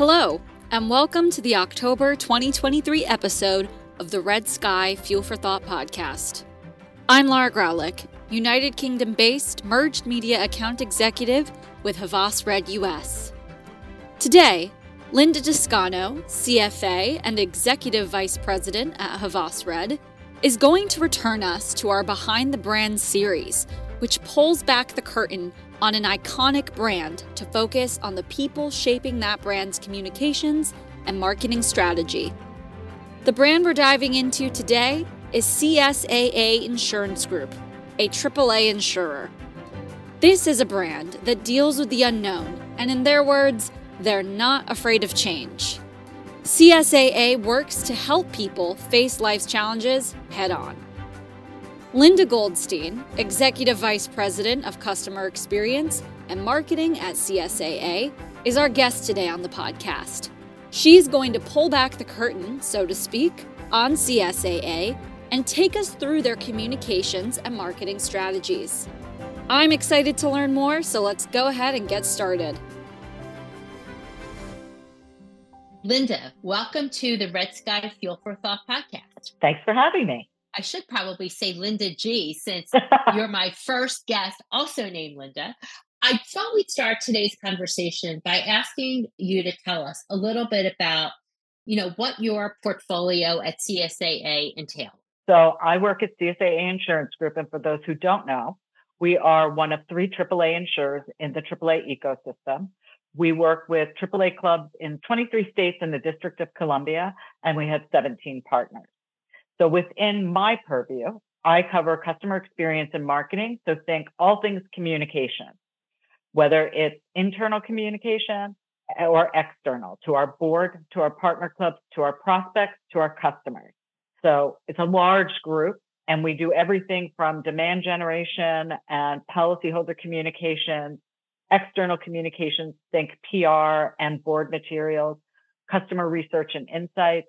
Hello, and welcome to the October 2023 episode of the Red Sky Fuel for Thought podcast. I'm Laura Graulich, United Kingdom based merged media account executive with Havas Red US. Today, Linda Descano, CFA and Executive Vice President at Havas Red, is going to return us to our Behind the Brand series, which pulls back the curtain on an iconic brand to focus on the people shaping that brand's communications and marketing strategy. The brand we're diving into today is CSAA Insurance Group, a AAA insurer. This is a brand that deals with the unknown, and in their words, they're not afraid of change. CSAA works to help people face life's challenges head on. Linda Goldstein, Executive Vice President of Customer Experience and Marketing at CSAA, is our guest today on the podcast. She's going to pull back the curtain, so to speak, on CSAA and take us through their communications and marketing strategies. I'm excited to learn more, so let's go ahead and get started. Linda, welcome to the Red Sky Fuel for Thought podcast. Thanks for having me. I should probably say Linda G, since you're my first guest, also named Linda. I thought we'd start today's conversation by asking you to tell us a little bit about, you know, what your portfolio at CSAA entails. So I work at CSAA Insurance Group, and for those who don't know, we are one of three AAA insurers in the AAA ecosystem. We work with AAA clubs in 23 states in the District of Columbia, and we have 17 partners. So within my purview, I cover customer experience and marketing. So think all things communication, whether it's internal communication eh, or external to our board, to our partner clubs, to our prospects, to our customers. So it's a large group and we do everything from demand generation and policyholder communications external communications, think PR and board materials, customer research and insights,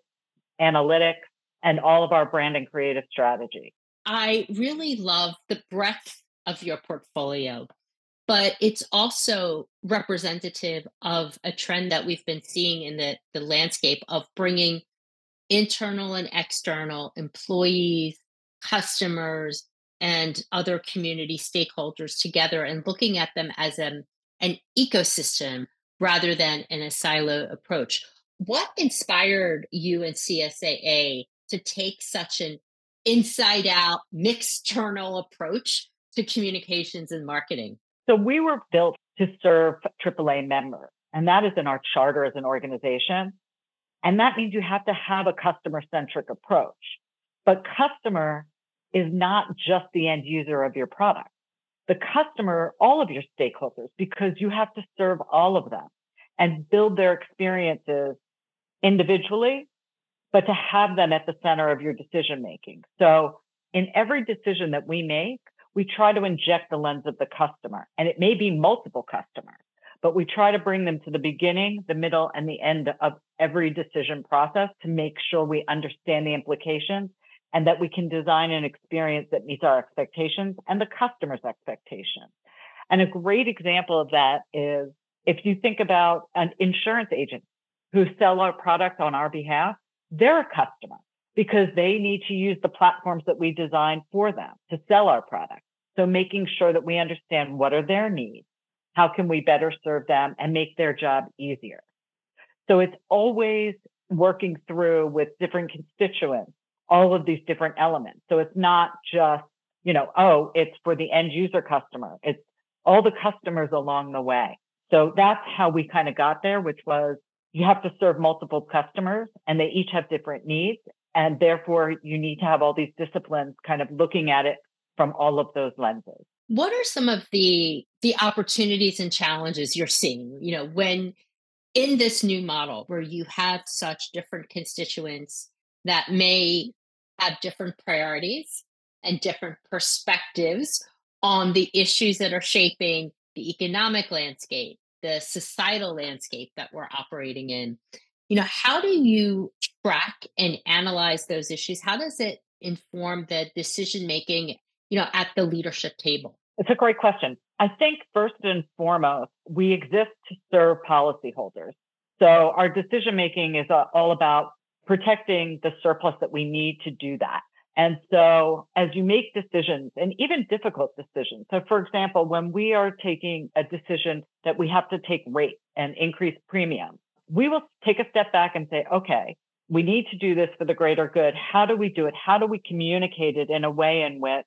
analytics, and all of our brand and creative strategy. I really love the breadth of your portfolio, but it's also representative of a trend that we've been seeing in the, the landscape of bringing internal and external employees, customers, and other community stakeholders together and looking at them as an, an ecosystem rather than in a silo approach. What inspired you and CSAA to take such an inside out, external approach to communications and marketing? So we were built to serve AAA members, and that is in our charter as an organization. And that means you have to have a customer centric approach. But customer is not just the end user of your product. The customer, all of your stakeholders, because you have to serve all of them and build their experiences individually, but to have them at the center of your decision making. So in every decision that we make, we try to inject the lens of the customer and it may be multiple customers, but we try to bring them to the beginning, the middle and the end of every decision process to make sure we understand the implications and that we can design an experience that meets our expectations and the customer's expectations. And a great example of that is if you think about an insurance agent who sell our product on our behalf, they're a customer because they need to use the platforms that we design for them to sell our product. So making sure that we understand what are their needs, how can we better serve them and make their job easier. So it's always working through with different constituents all of these different elements. So it's not just, you know, oh, it's for the end user customer. It's all the customers along the way. So that's how we kind of got there, which was you have to serve multiple customers and they each have different needs. And therefore you need to have all these disciplines kind of looking at it from all of those lenses. What are some of the the opportunities and challenges you're seeing, you know, when in this new model where you have such different constituents that may have different priorities and different perspectives on the issues that are shaping the economic landscape, the societal landscape that we're operating in. You know, how do you track and analyze those issues? How does it inform the decision making, you know, at the leadership table? It's a great question. I think first and foremost, we exist to serve policyholders. So our decision making is uh, all about protecting the surplus that we need to do that. And so as you make decisions and even difficult decisions, so for example, when we are taking a decision that we have to take rate and increase premium, we will take a step back and say, okay, we need to do this for the greater good. How do we do it? How do we communicate it in a way in which,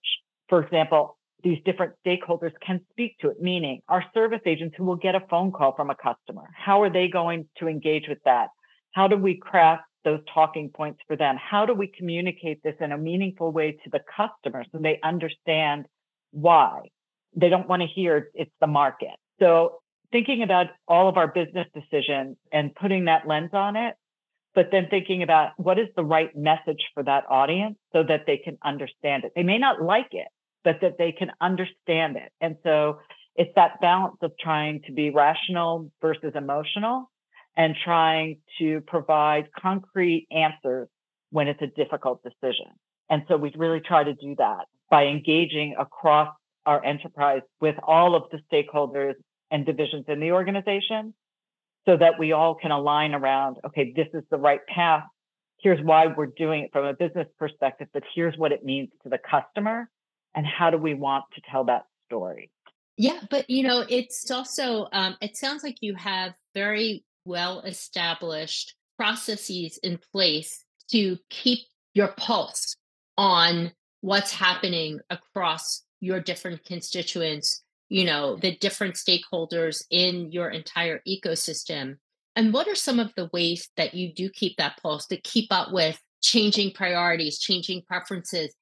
for example, these different stakeholders can speak to it, meaning our service agents who will get a phone call from a customer. How are they going to engage with that? How do we craft those talking points for them? How do we communicate this in a meaningful way to the customer so they understand why? They don't want to hear it's the market. So thinking about all of our business decisions and putting that lens on it, but then thinking about what is the right message for that audience so that they can understand it. They may not like it, but that they can understand it. And so it's that balance of trying to be rational versus emotional and trying to provide concrete answers when it's a difficult decision. And so we really try to do that by engaging across our enterprise with all of the stakeholders and divisions in the organization so that we all can align around, okay, this is the right path. Here's why we're doing it from a business perspective, but here's what it means to the customer and how do we want to tell that story. Yeah, but you know, it's also, um, it sounds like you have very well established processes in place to keep your pulse on what's happening across your different constituents, you know, the different stakeholders in your entire ecosystem. And what are some of the ways that you do keep that pulse to keep up with changing priorities, changing preferences,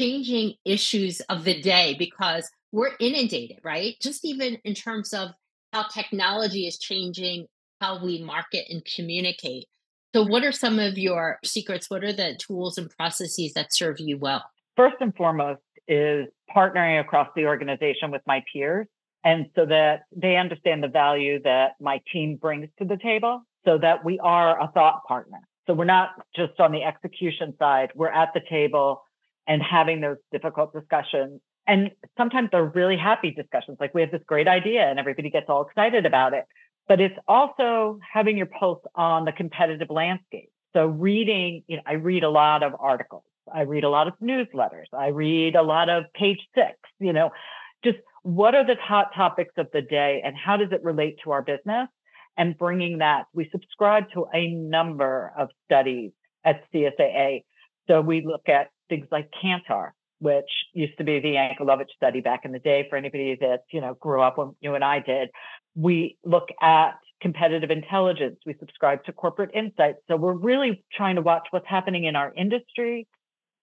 changing issues of the day? Because we're inundated, right? Just even in terms of how technology is changing how we market and communicate. So, what are some of your secrets? What are the tools and processes that serve you well? First and foremost is partnering across the organization with my peers. And so that they understand the value that my team brings to the table so that we are a thought partner. So we're not just on the execution side, we're at the table and having those difficult discussions. And sometimes they're really happy discussions. Like we have this great idea and everybody gets all excited about it but it's also having your pulse on the competitive landscape. So reading, you know, I read a lot of articles. I read a lot of newsletters. I read a lot of page six, you know, just what are the hot topics of the day and how does it relate to our business? And bringing that, we subscribe to a number of studies at CSAA. So we look at things like Kantar, which used to be the Yankelovich study back in the day for anybody that, you know, grew up when you and I did. We look at competitive intelligence. We subscribe to corporate insights. So we're really trying to watch what's happening in our industry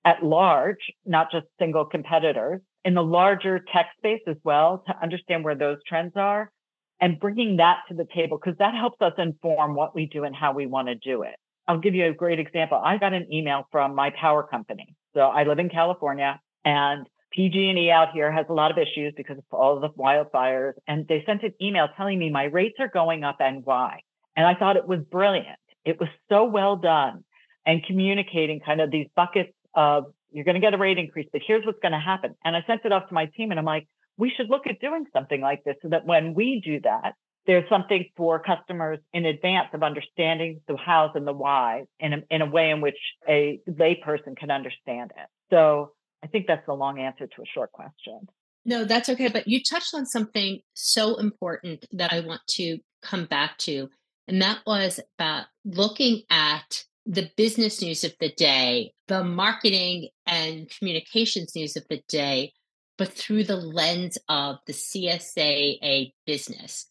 at large, not just single competitors, in the larger tech space as well to understand where those trends are and bringing that to the table because that helps us inform what we do and how we want to do it. I'll give you a great example. I got an email from my power company. So I live in California and PG&E out here has a lot of issues because of all the wildfires. And they sent an email telling me my rates are going up and why. And I thought it was brilliant. It was so well done and communicating kind of these buckets of you're going to get a rate increase, but here's what's going to happen. And I sent it off to my team and I'm like, we should look at doing something like this so that when we do that, there's something for customers in advance of understanding the hows and the whys in a, in a way in which a layperson can understand it. So I think that's the long answer to a short question. No, that's okay. But you touched on something so important that I want to come back to. And that was about looking at the business news of the day, the marketing and communications news of the day, but through the lens of the CSAA business.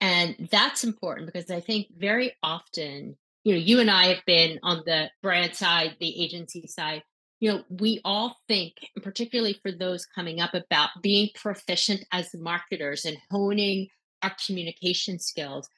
And that's important because I think very often, you know, you and I have been on the brand side, the agency side. You know, we all think, and particularly for those coming up, about being proficient as marketers and honing our communication skills.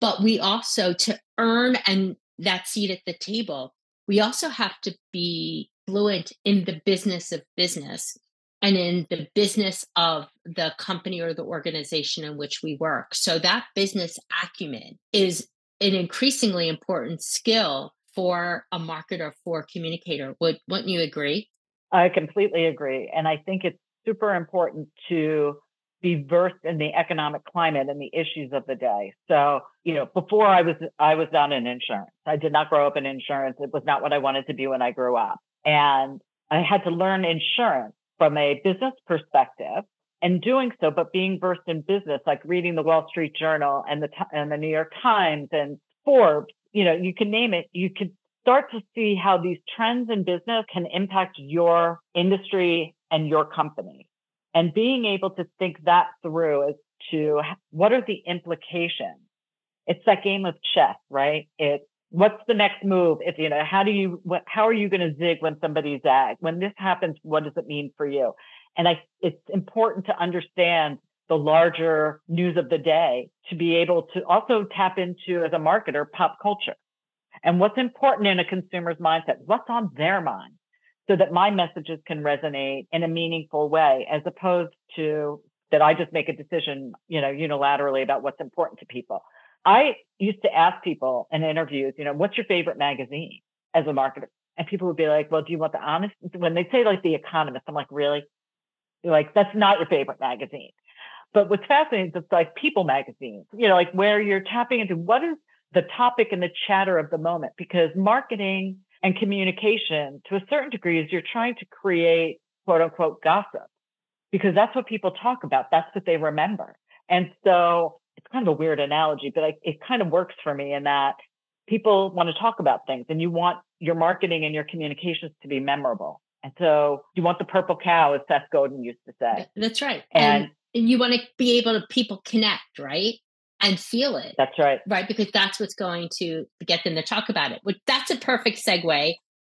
But we also, to earn and that seat at the table, we also have to be fluent in the business of business and in the business of the company or the organization in which we work. So that business acumen is an increasingly important skill for a marketer, for a communicator. Would wouldn't you agree? I completely agree. And I think it's super important to be versed in the economic climate and the issues of the day. So, you know, before I was I was not in insurance. I did not grow up in insurance. It was not what I wanted to be when I grew up. And I had to learn insurance from a business perspective and doing so, but being versed in business, like reading the Wall Street Journal and the and the New York Times and Forbes, you know, you can name it. You can start to see how these trends in business can impact your industry and your company. And being able to think that through as to what are the implications. It's that game of chess, right? It's what's the next move? If you know, how do you, what, how are you going to zig when somebody zags? When this happens, what does it mean for you? And I, it's important to understand the larger news of the day to be able to also tap into as a marketer pop culture and what's important in a consumer's mindset, what's on their mind so that my messages can resonate in a meaningful way as opposed to that I just make a decision, you know, unilaterally about what's important to people. I used to ask people in interviews, you know, what's your favorite magazine as a marketer? And people would be like, well, do you want the honest? When they say like the economist, I'm like, really? You're like, that's not your favorite magazine. But what's fascinating is it's like people magazines, you know, like where you're tapping into what is the topic and the chatter of the moment because marketing and communication to a certain degree is you're trying to create quote unquote gossip because that's what people talk about. That's what they remember. And so it's kind of a weird analogy, but I, it kind of works for me in that people want to talk about things and you want your marketing and your communications to be memorable. And so you want the purple cow, as Seth Godin used to say. That's right. And, and you want to be able to people connect, right? and feel it. That's right. Right. Because that's what's going to get them to talk about it. Which that's a perfect segue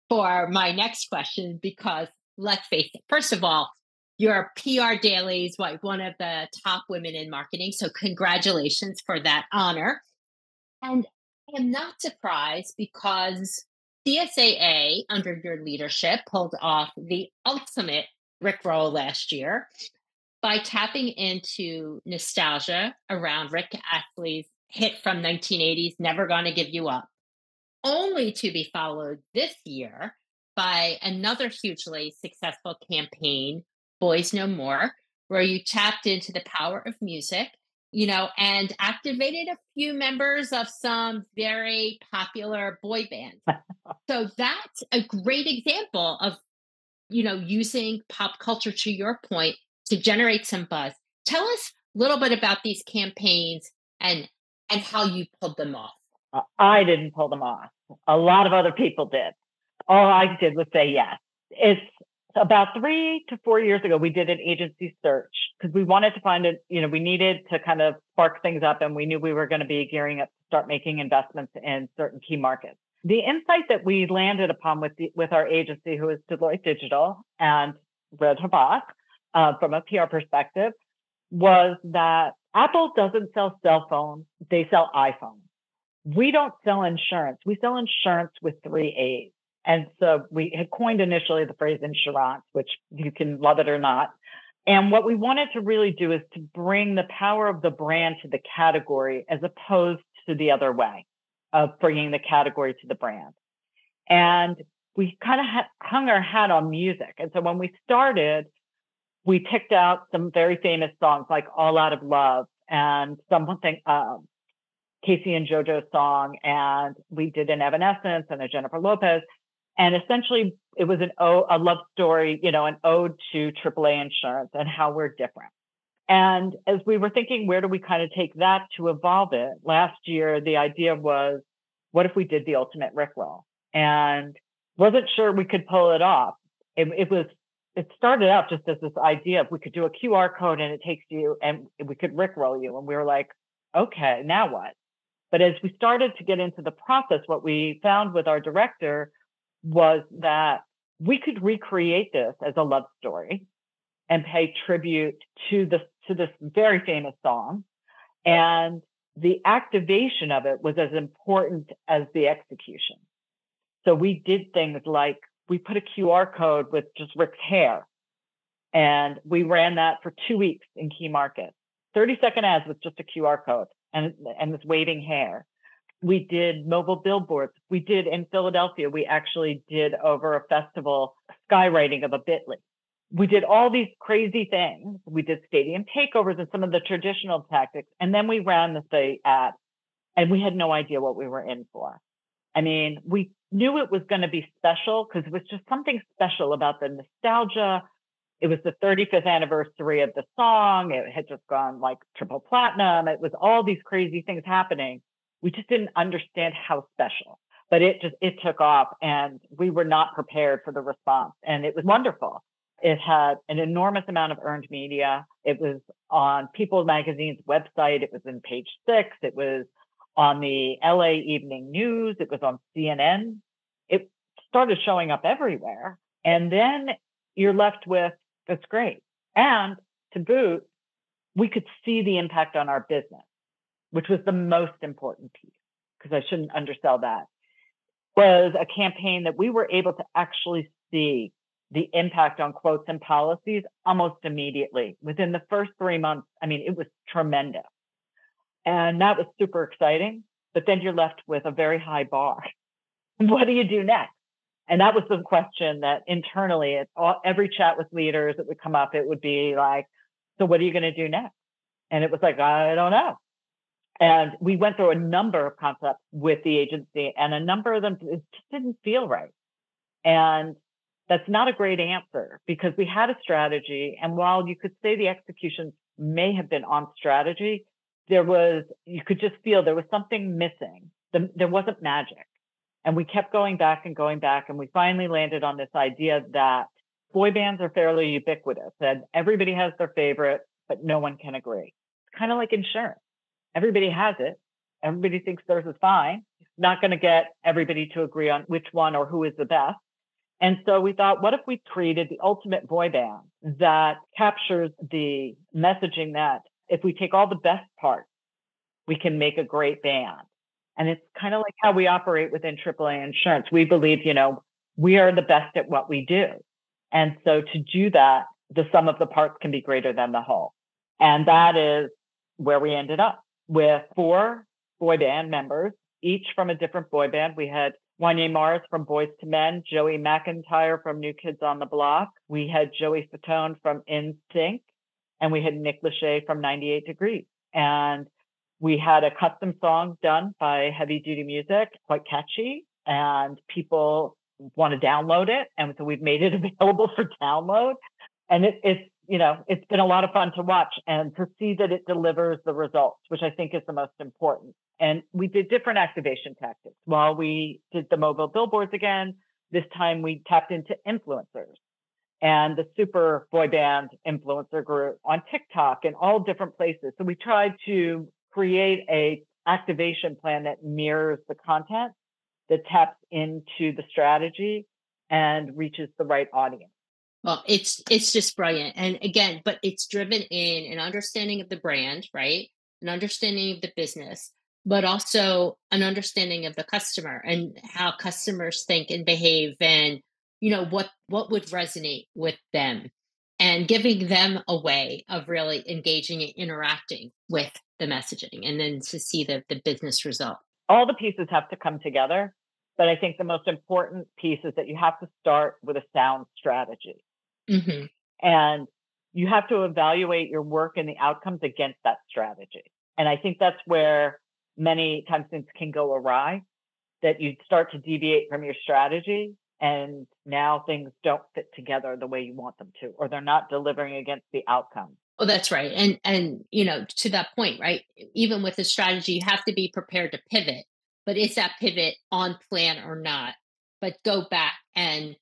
for my next question, because let's face it, first of all, your PR dailies, what one of the top women in marketing. So congratulations for that honor. And I am not surprised because CSAA, under your leadership, pulled off the ultimate Rickroll last year by tapping into nostalgia around Rick Astley's hit from 1980s, Never Gonna Give You Up, only to be followed this year by another hugely successful campaign, Boys No More, where you tapped into the power of music, you know, and activated a few members of some very popular boy bands. so that's a great example of, you know, using pop culture to your point to generate some buzz. Tell us a little bit about these campaigns and and how you pulled them off. Uh, I didn't pull them off. A lot of other people did. All I did was say yes. It's about three to four years ago, we did an agency search because we wanted to find it, you know, we needed to kind of spark things up and we knew we were going to be gearing up to start making investments in certain key markets. The insight that we landed upon with the, with our agency, who is Deloitte Digital and Red Havas, uh, from a PR perspective was that Apple doesn't sell cell phones, they sell iPhones. We don't sell insurance. We sell insurance with three A's. And so we had coined initially the phrase insurance, which you can love it or not. And what we wanted to really do is to bring the power of the brand to the category as opposed to the other way of bringing the category to the brand. And we kind of hung our hat on music. And so when we started, we picked out some very famous songs like All Out of Love and something, um, K-Ci and JoJo song. And we did an Evanescence and a Jennifer Lopez. And essentially it was an o, a love story, you know, an ode to AAA insurance and how we're different. And as we were thinking, where do we kind of take that to evolve it? Last year, the idea was, what if we did the ultimate Rickroll? And wasn't sure we could pull it off. It, it was it started out just as this idea of we could do a QR code and it takes you and we could rickroll you. And we were like, okay, now what? But as we started to get into the process, what we found with our director was that we could recreate this as a love story and pay tribute to this to this very famous song. And the activation of it was as important as the execution. So we did things like we put a QR code with just Rick's hair. And we ran that for two weeks in key markets. 30 second ads with just a QR code and, and this waving hair. We did mobile billboards. We did in Philadelphia, we actually did over a festival skywriting of a Bitly. we did all these crazy things. We did stadium takeovers and some of the traditional tactics. And then we ran the state ad and we had no idea what we were in for. I mean, we knew it was going to be special because it was just something special about the nostalgia. It was the 35th anniversary of the song. It had just gone like triple platinum. It was all these crazy things happening. We just didn't understand how special, but it just, it took off and we were not prepared for the response and it was wonderful. It had an enormous amount of earned media. It was on People Magazine's website. It was in page six. It was on the LA Evening News. It was on CNN. It started showing up everywhere. And then you're left with, that's great. And to boot, we could see the impact on our business, which was the most important piece, because I shouldn't undersell that, was a campaign that we were able to actually see the impact on quotes and policies almost immediately. Within the first three months, I mean, it was tremendous. And that was super exciting. But then you're left with a very high bar. what do you do next? And that was the question that internally, at all, every chat with leaders that would come up, it would be like, so what are you going to do next? And it was like, I don't know. And we went through a number of concepts with the agency, and a number of them just didn't feel right. And that's not a great answer because we had a strategy. And while you could say the execution may have been on strategy, there was, you could just feel there was something missing. The, there wasn't magic. And we kept going back and going back. And we finally landed on this idea that boy bands are fairly ubiquitous and everybody has their favorite, but no one can agree. It's kind of like insurance. Everybody has it. Everybody thinks theirs is fine. Not going to get everybody to agree on which one or who is the best. And so we thought, what if we created the ultimate boy band that captures the messaging that if we take all the best parts, we can make a great band. And it's kind of like how we operate within AAA insurance. We believe, you know, we are the best at what we do. And so to do that, the sum of the parts can be greater than the whole. And that is where we ended up with four boy band members, each from a different boy band. We had Wanya Morris from Boyz II Men, Joey McIntyre from New Kids on the Block. We had Joey Fatone from NSYNC, and we had Nick Lachey from 98 Degrees. And we had a custom song done by Heavy Duty Music, quite catchy, and people want to download it. And so we've made it available for download. And it, it's, you know, it's been a lot of fun to watch and to see that it delivers the results, which I think is the most important. And we did different activation tactics. While we did the mobile billboards again, this time we tapped into influencers and the super boy band influencer group on TikTok and all different places. So we tried to create a activation plan that mirrors the content that taps into the strategy and reaches the right audience. Well, it's it's just brilliant. And again, but it's driven in an understanding of the brand, right? An understanding of the business, but also an understanding of the customer and how customers think and behave and you know what what would resonate with them and giving them a way of really engaging and interacting with the messaging and then to see the, the business result. All the pieces have to come together but i think the most important piece is that you have to start with a sound strategy. Mm-hmm. and you have to evaluate your work and the outcomes against that strategy. And i think that's where many times things can go awry that you start to deviate from your strategy and now things don't fit together the way you want them to or they're not delivering against the outcome Oh, that's right. And and you know, to that point, right? Even with the strategy, you have to be prepared to pivot. But is that pivot on plan or not? But go back and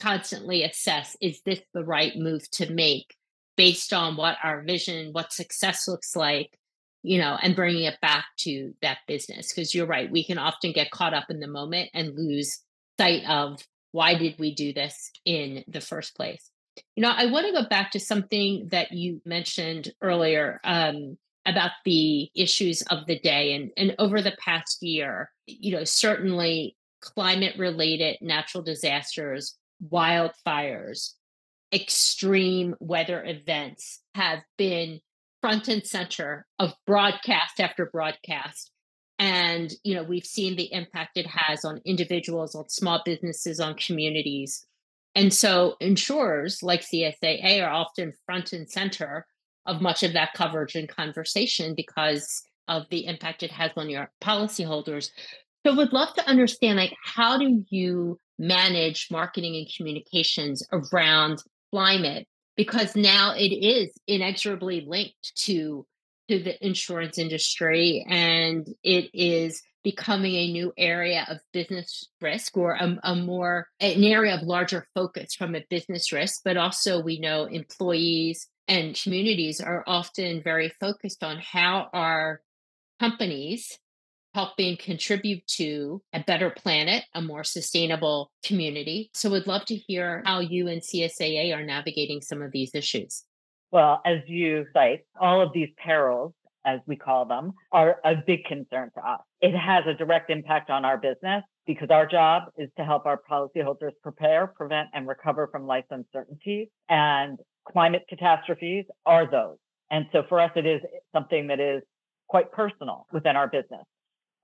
constantly assess is this the right move to make based on what our vision, what success looks like, you know, and bringing it back to that business. Because you're right, we can often get caught up in the moment and lose sight of why did we do this in the first place. You know, I want to go back to something that you mentioned earlier um, about the issues of the day. And, and over the past year, you know, certainly climate related natural disasters, wildfires, extreme weather events have been front and center of broadcast after broadcast and you know we've seen the impact it has on individuals on small businesses on communities And so insurers like CSAA are often front and center of much of that coverage and conversation because of the impact it has on your policyholders. So would love to understand like how do you manage marketing and communications around climate because now it is inexorably linked to to the insurance industry and it is becoming a new area of business risk or a, a, more an area of larger focus from a business risk but also we know employees and communities are often very focused on how our companies helping contribute to a better planet, a more sustainable community. So, we'd love to hear how you and CSAA are navigating some of these issues. Well, as you cite, all of these perils, as we call them, are a big concern to us. It has a direct impact on our business because our job is to help our policyholders prepare, prevent, and recover from life's uncertainties. And climate catastrophes are those. And so for us, it is something that is quite personal within our business.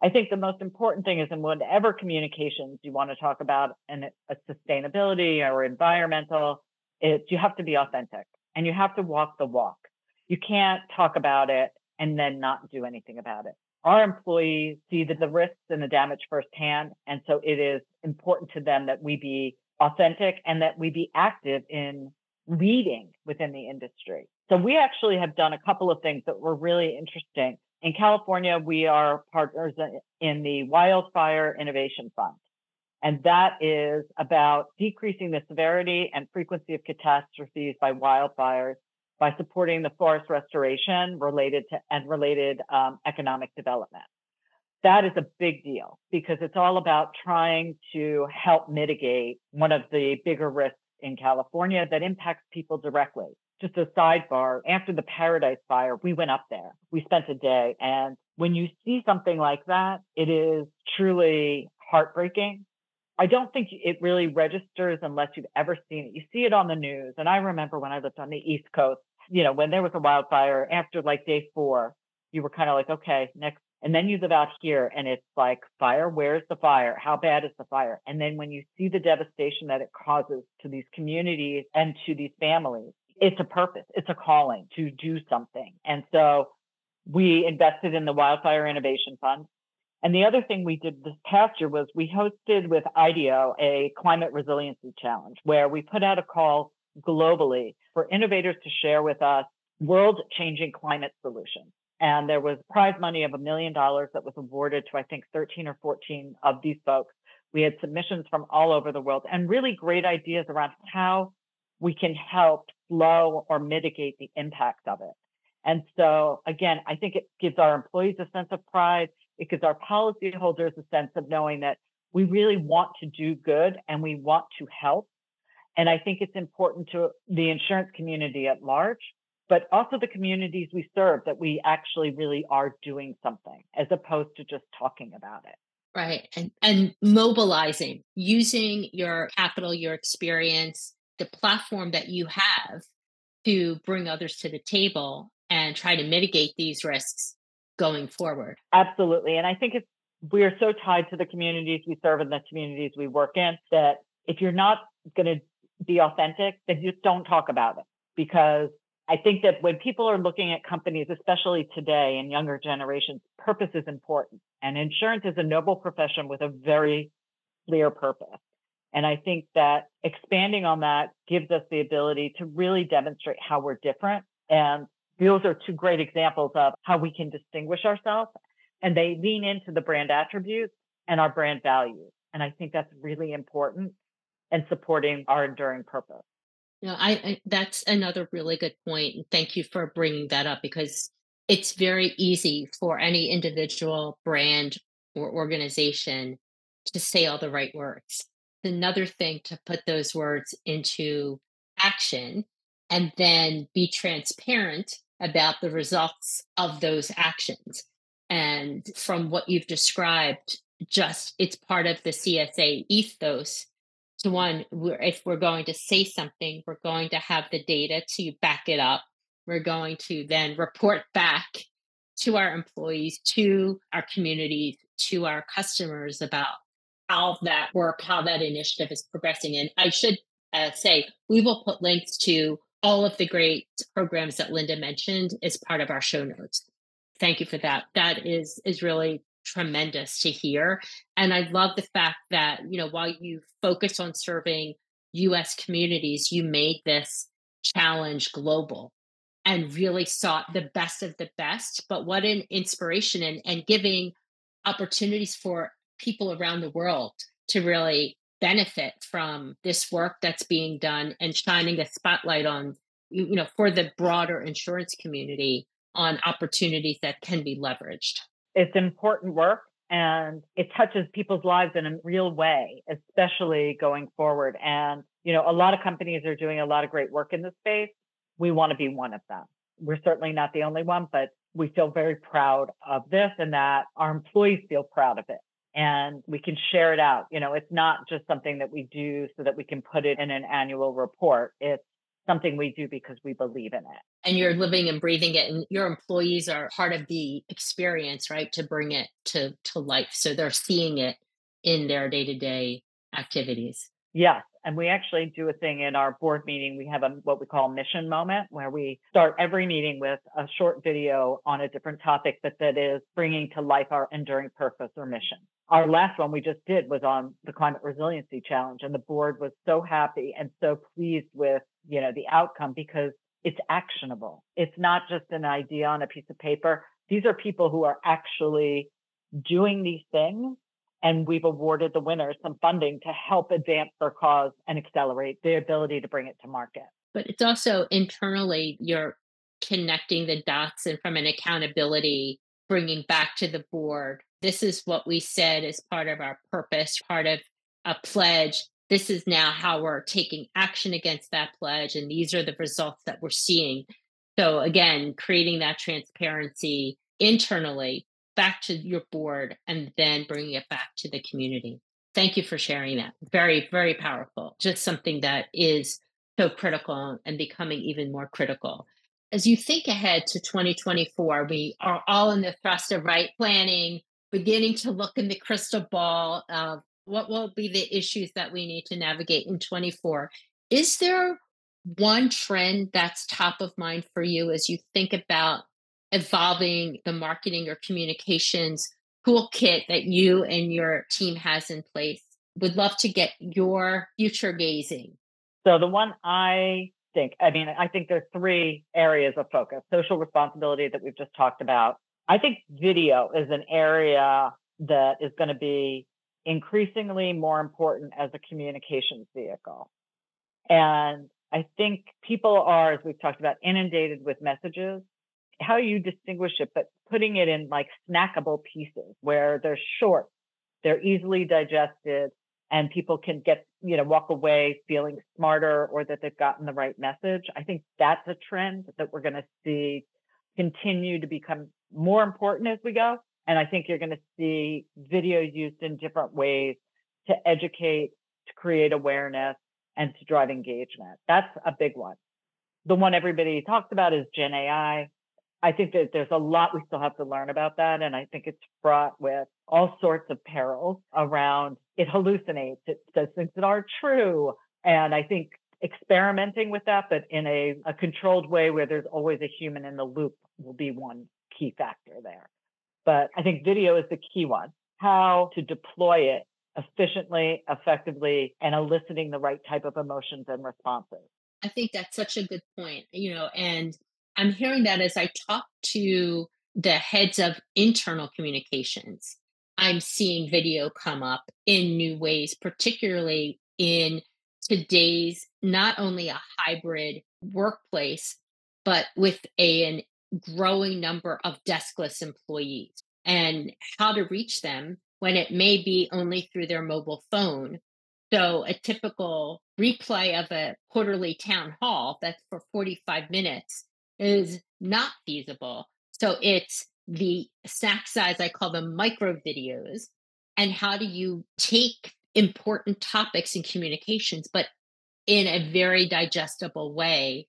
I think the most important thing is in whatever communications you want to talk about and a sustainability or environmental, it's you have to be authentic and you have to walk the walk. You can't talk about it and then not do anything about it. Our employees see the, the risks and the damage firsthand. And so it is important to them that we be authentic and that we be active in leading within the industry. So we actually have done a couple of things that were really interesting in California, we are partners in the Wildfire Innovation Fund. And that is about decreasing the severity and frequency of catastrophes by wildfires by supporting the forest restoration related to and related um, economic development. That is a big deal because it's all about trying to help mitigate one of the bigger risks in California that impacts people directly just a sidebar, after the Paradise Fire, we went up there. We spent a day. And when you see something like that, it is truly heartbreaking. I don't think it really registers unless you've ever seen it. You see it on the news. And I remember when I lived on the East Coast, you know, when there was a wildfire after like day four, you were kind of like, okay, next. And then you live out here and it's like, fire, where's the fire? How bad is the fire? And then when you see the devastation that it causes to these communities and to these families, it's a purpose, it's a calling to do something. And so we invested in the Wildfire Innovation Fund. And the other thing we did this past year was we hosted with IDEO a climate resiliency challenge where we put out a call globally for innovators to share with us world changing climate solutions. And there was prize money of a million dollars that was awarded to, I think, 13 or 14 of these folks. We had submissions from all over the world and really great ideas around how we can help slow or mitigate the impact of it. And so again, I think it gives our employees a sense of pride. It gives our policyholders a sense of knowing that we really want to do good and we want to help. And I think it's important to the insurance community at large, but also the communities we serve that we actually really are doing something as opposed to just talking about it. Right. And and mobilizing, using your capital, your experience, the platform that you have to bring others to the table and try to mitigate these risks going forward. Absolutely. And I think it's we are so tied to the communities we serve and the communities we work in that if you're not going to be authentic, then just don't talk about it. Because I think that when people are looking at companies, especially today and younger generations, purpose is important. And insurance is a noble profession with a very clear purpose. And I think that expanding on that gives us the ability to really demonstrate how we're different. And those are two great examples of how we can distinguish ourselves. And they lean into the brand attributes and our brand values. And I think that's really important in supporting our enduring purpose. Know, I, I that's another really good point. And thank you for bringing that up because it's very easy for any individual brand or organization to say all the right words another thing to put those words into action and then be transparent about the results of those actions. And from what you've described, just it's part of the CSA ethos to one, if we're going to say something, we're going to have the data to back it up. We're going to then report back to our employees, to our communities, to our customers about how that work, how that initiative is progressing. And I should uh, say we will put links to all of the great programs that Linda mentioned as part of our show notes. Thank you for that. That is is really tremendous to hear. And I love the fact that, you know, while you focus on serving US communities, you made this challenge global and really sought the best of the best. But what an inspiration and, and giving opportunities for people around the world to really benefit from this work that's being done and shining a spotlight on, you know, for the broader insurance community on opportunities that can be leveraged. It's important work and it touches people's lives in a real way, especially going forward. And, you know, a lot of companies are doing a lot of great work in this space. We want to be one of them. We're certainly not the only one, but we feel very proud of this and that our employees feel proud of it and we can share it out. You know, it's not just something that we do so that we can put it in an annual report. It's something we do because we believe in it. And you're living and breathing it and your employees are part of the experience, right? To bring it to to life. So they're seeing it in their day-to-day activities. Yes. And we actually do a thing in our board meeting. We have a what we call mission moment where we start every meeting with a short video on a different topic, but that is bringing to life our enduring purpose or mission. Our last one we just did was on the climate resiliency challenge and the board was so happy and so pleased with, you know, the outcome because it's actionable. It's not just an idea on a piece of paper. These are people who are actually doing these things and we've awarded the winners some funding to help advance their cause and accelerate the ability to bring it to market. But it's also internally, you're connecting the dots and from an accountability, bringing back to the board. This is what we said as part of our purpose, part of a pledge. This is now how we're taking action against that pledge. And these are the results that we're seeing. So, again, creating that transparency internally back to your board and then bringing it back to the community. Thank you for sharing that. Very, very powerful. Just something that is so critical and becoming even more critical. As you think ahead to 2024, we are all in the thrust of right planning, beginning to look in the crystal ball of what will be the issues that we need to navigate in 24. Is there one trend that's top of mind for you as you think about evolving the marketing or communications toolkit that you and your team has in place. Would love to get your future gazing. So the one I think, I mean, I think there's three areas of focus. Social responsibility that we've just talked about. I think video is an area that is going to be increasingly more important as a communications vehicle. And I think people are, as we've talked about, inundated with messages how you distinguish it, but putting it in like snackable pieces where they're short, they're easily digested, and people can get, you know, walk away feeling smarter or that they've gotten the right message. I think that's a trend that we're going to see continue to become more important as we go. And I think you're going to see video used in different ways to educate, to create awareness, and to drive engagement. That's a big one. The one everybody talks about is Gen AI. I think that there's a lot we still have to learn about that. And I think it's fraught with all sorts of perils around it hallucinates, it says things that aren't true. And I think experimenting with that, but in a, a controlled way where there's always a human in the loop will be one key factor there. But I think video is the key one. How to deploy it efficiently, effectively, and eliciting the right type of emotions and responses. I think that's such a good point, you know, and I'm hearing that as I talk to the heads of internal communications. I'm seeing video come up in new ways, particularly in today's not only a hybrid workplace, but with a, growing number of deskless employees and how to reach them when it may be only through their mobile phone. So, a typical replay of a quarterly town hall that's for 45 minutes is not feasible. So it's the snack size, I call them micro videos. And how do you take important topics in communications, but in a very digestible way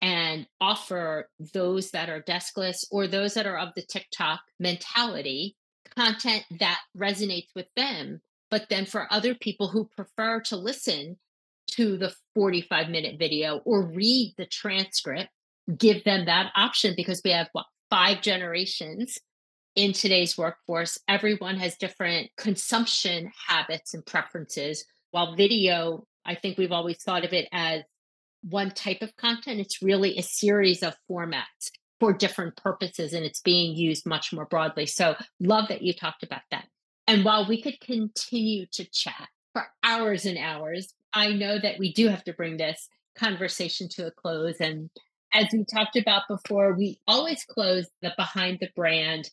and offer those that are deskless or those that are of the TikTok mentality content that resonates with them. But then for other people who prefer to listen to the 45 minute video or read the transcript, give them that option because we have what, five generations in today's workforce. Everyone has different consumption habits and preferences. While video, I think we've always thought of it as one type of content, it's really a series of formats for different purposes and it's being used much more broadly. So, love that you talked about that. And while we could continue to chat for hours and hours, I know that we do have to bring this conversation to a close. And as we talked about before, we always close the behind the brand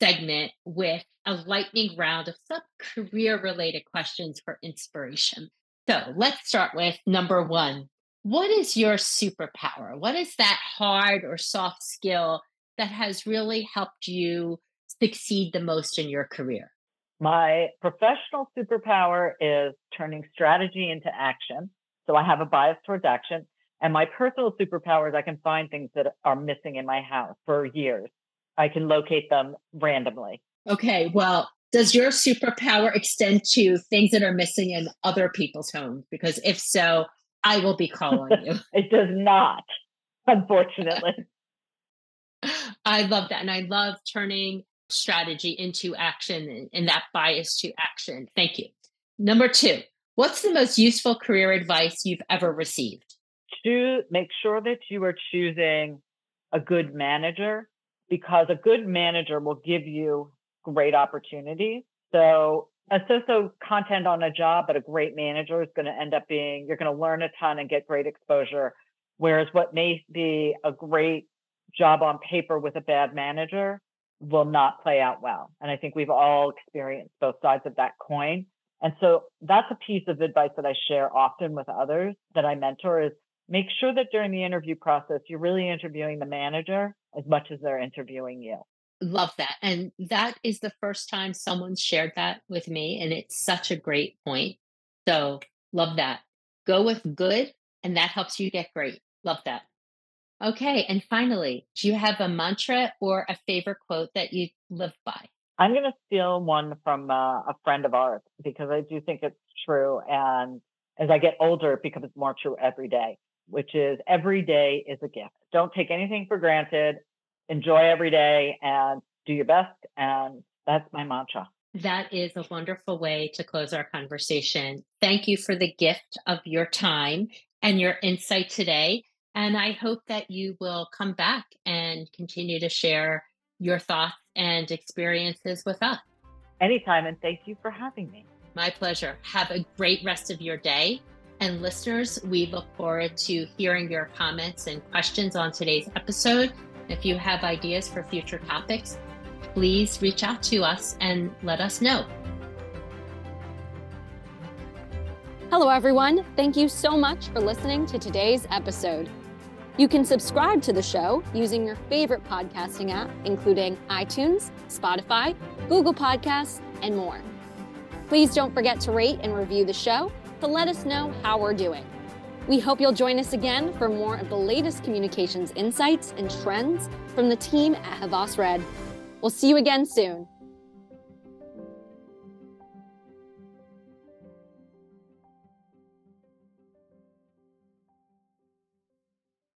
segment with a lightning round of some career related questions for inspiration. So let's start with number one. What is your superpower? What is that hard or soft skill that has really helped you succeed the most in your career? My professional superpower is turning strategy into action. So I have a bias towards action. And my personal superpower is I can find things that are missing in my house for years. I can locate them randomly. Okay. Well, does your superpower extend to things that are missing in other people's homes? Because if so, I will be calling you. it does not, unfortunately. I love that. And I love turning strategy into action and that bias to action. Thank you. Number two, what's the most useful career advice you've ever received? To make sure that you are choosing a good manager because a good manager will give you great opportunities. So a so-so content on a job, but a great manager is going to end up being, you're going to learn a ton and get great exposure. Whereas what may be a great job on paper with a bad manager will not play out well. And I think we've all experienced both sides of that coin. And so that's a piece of advice that I share often with others that I mentor is make sure that during the interview process, you're really interviewing the manager as much as they're interviewing you. Love that. And that is the first time someone shared that with me. And it's such a great point. So love that. Go with good, and that helps you get great. Love that. Okay. And finally, do you have a mantra or a favorite quote that you live by? I'm going to steal one from uh, a friend of ours because I do think it's true. And as I get older, it becomes more true every day, which is every day is a gift. Don't take anything for granted. Enjoy every day and do your best. And that's my mantra. That is a wonderful way to close our conversation. Thank you for the gift of your time and your insight today. And I hope that you will come back and continue to share your thoughts and experiences with us. Anytime. And thank you for having me. My pleasure. Have a great rest of your day. And listeners, we look forward to hearing your comments and questions on today's episode. If you have ideas for future topics, please reach out to us and let us know. Hello, everyone. Thank you so much for listening to today's episode. You can subscribe to the show using your favorite podcasting app, including iTunes, Spotify, Google Podcasts, and more. Please don't forget to rate and review the show to let us know how we're doing. We hope you'll join us again for more of the latest communications insights and trends from the team at Havas Red. We'll see you again soon.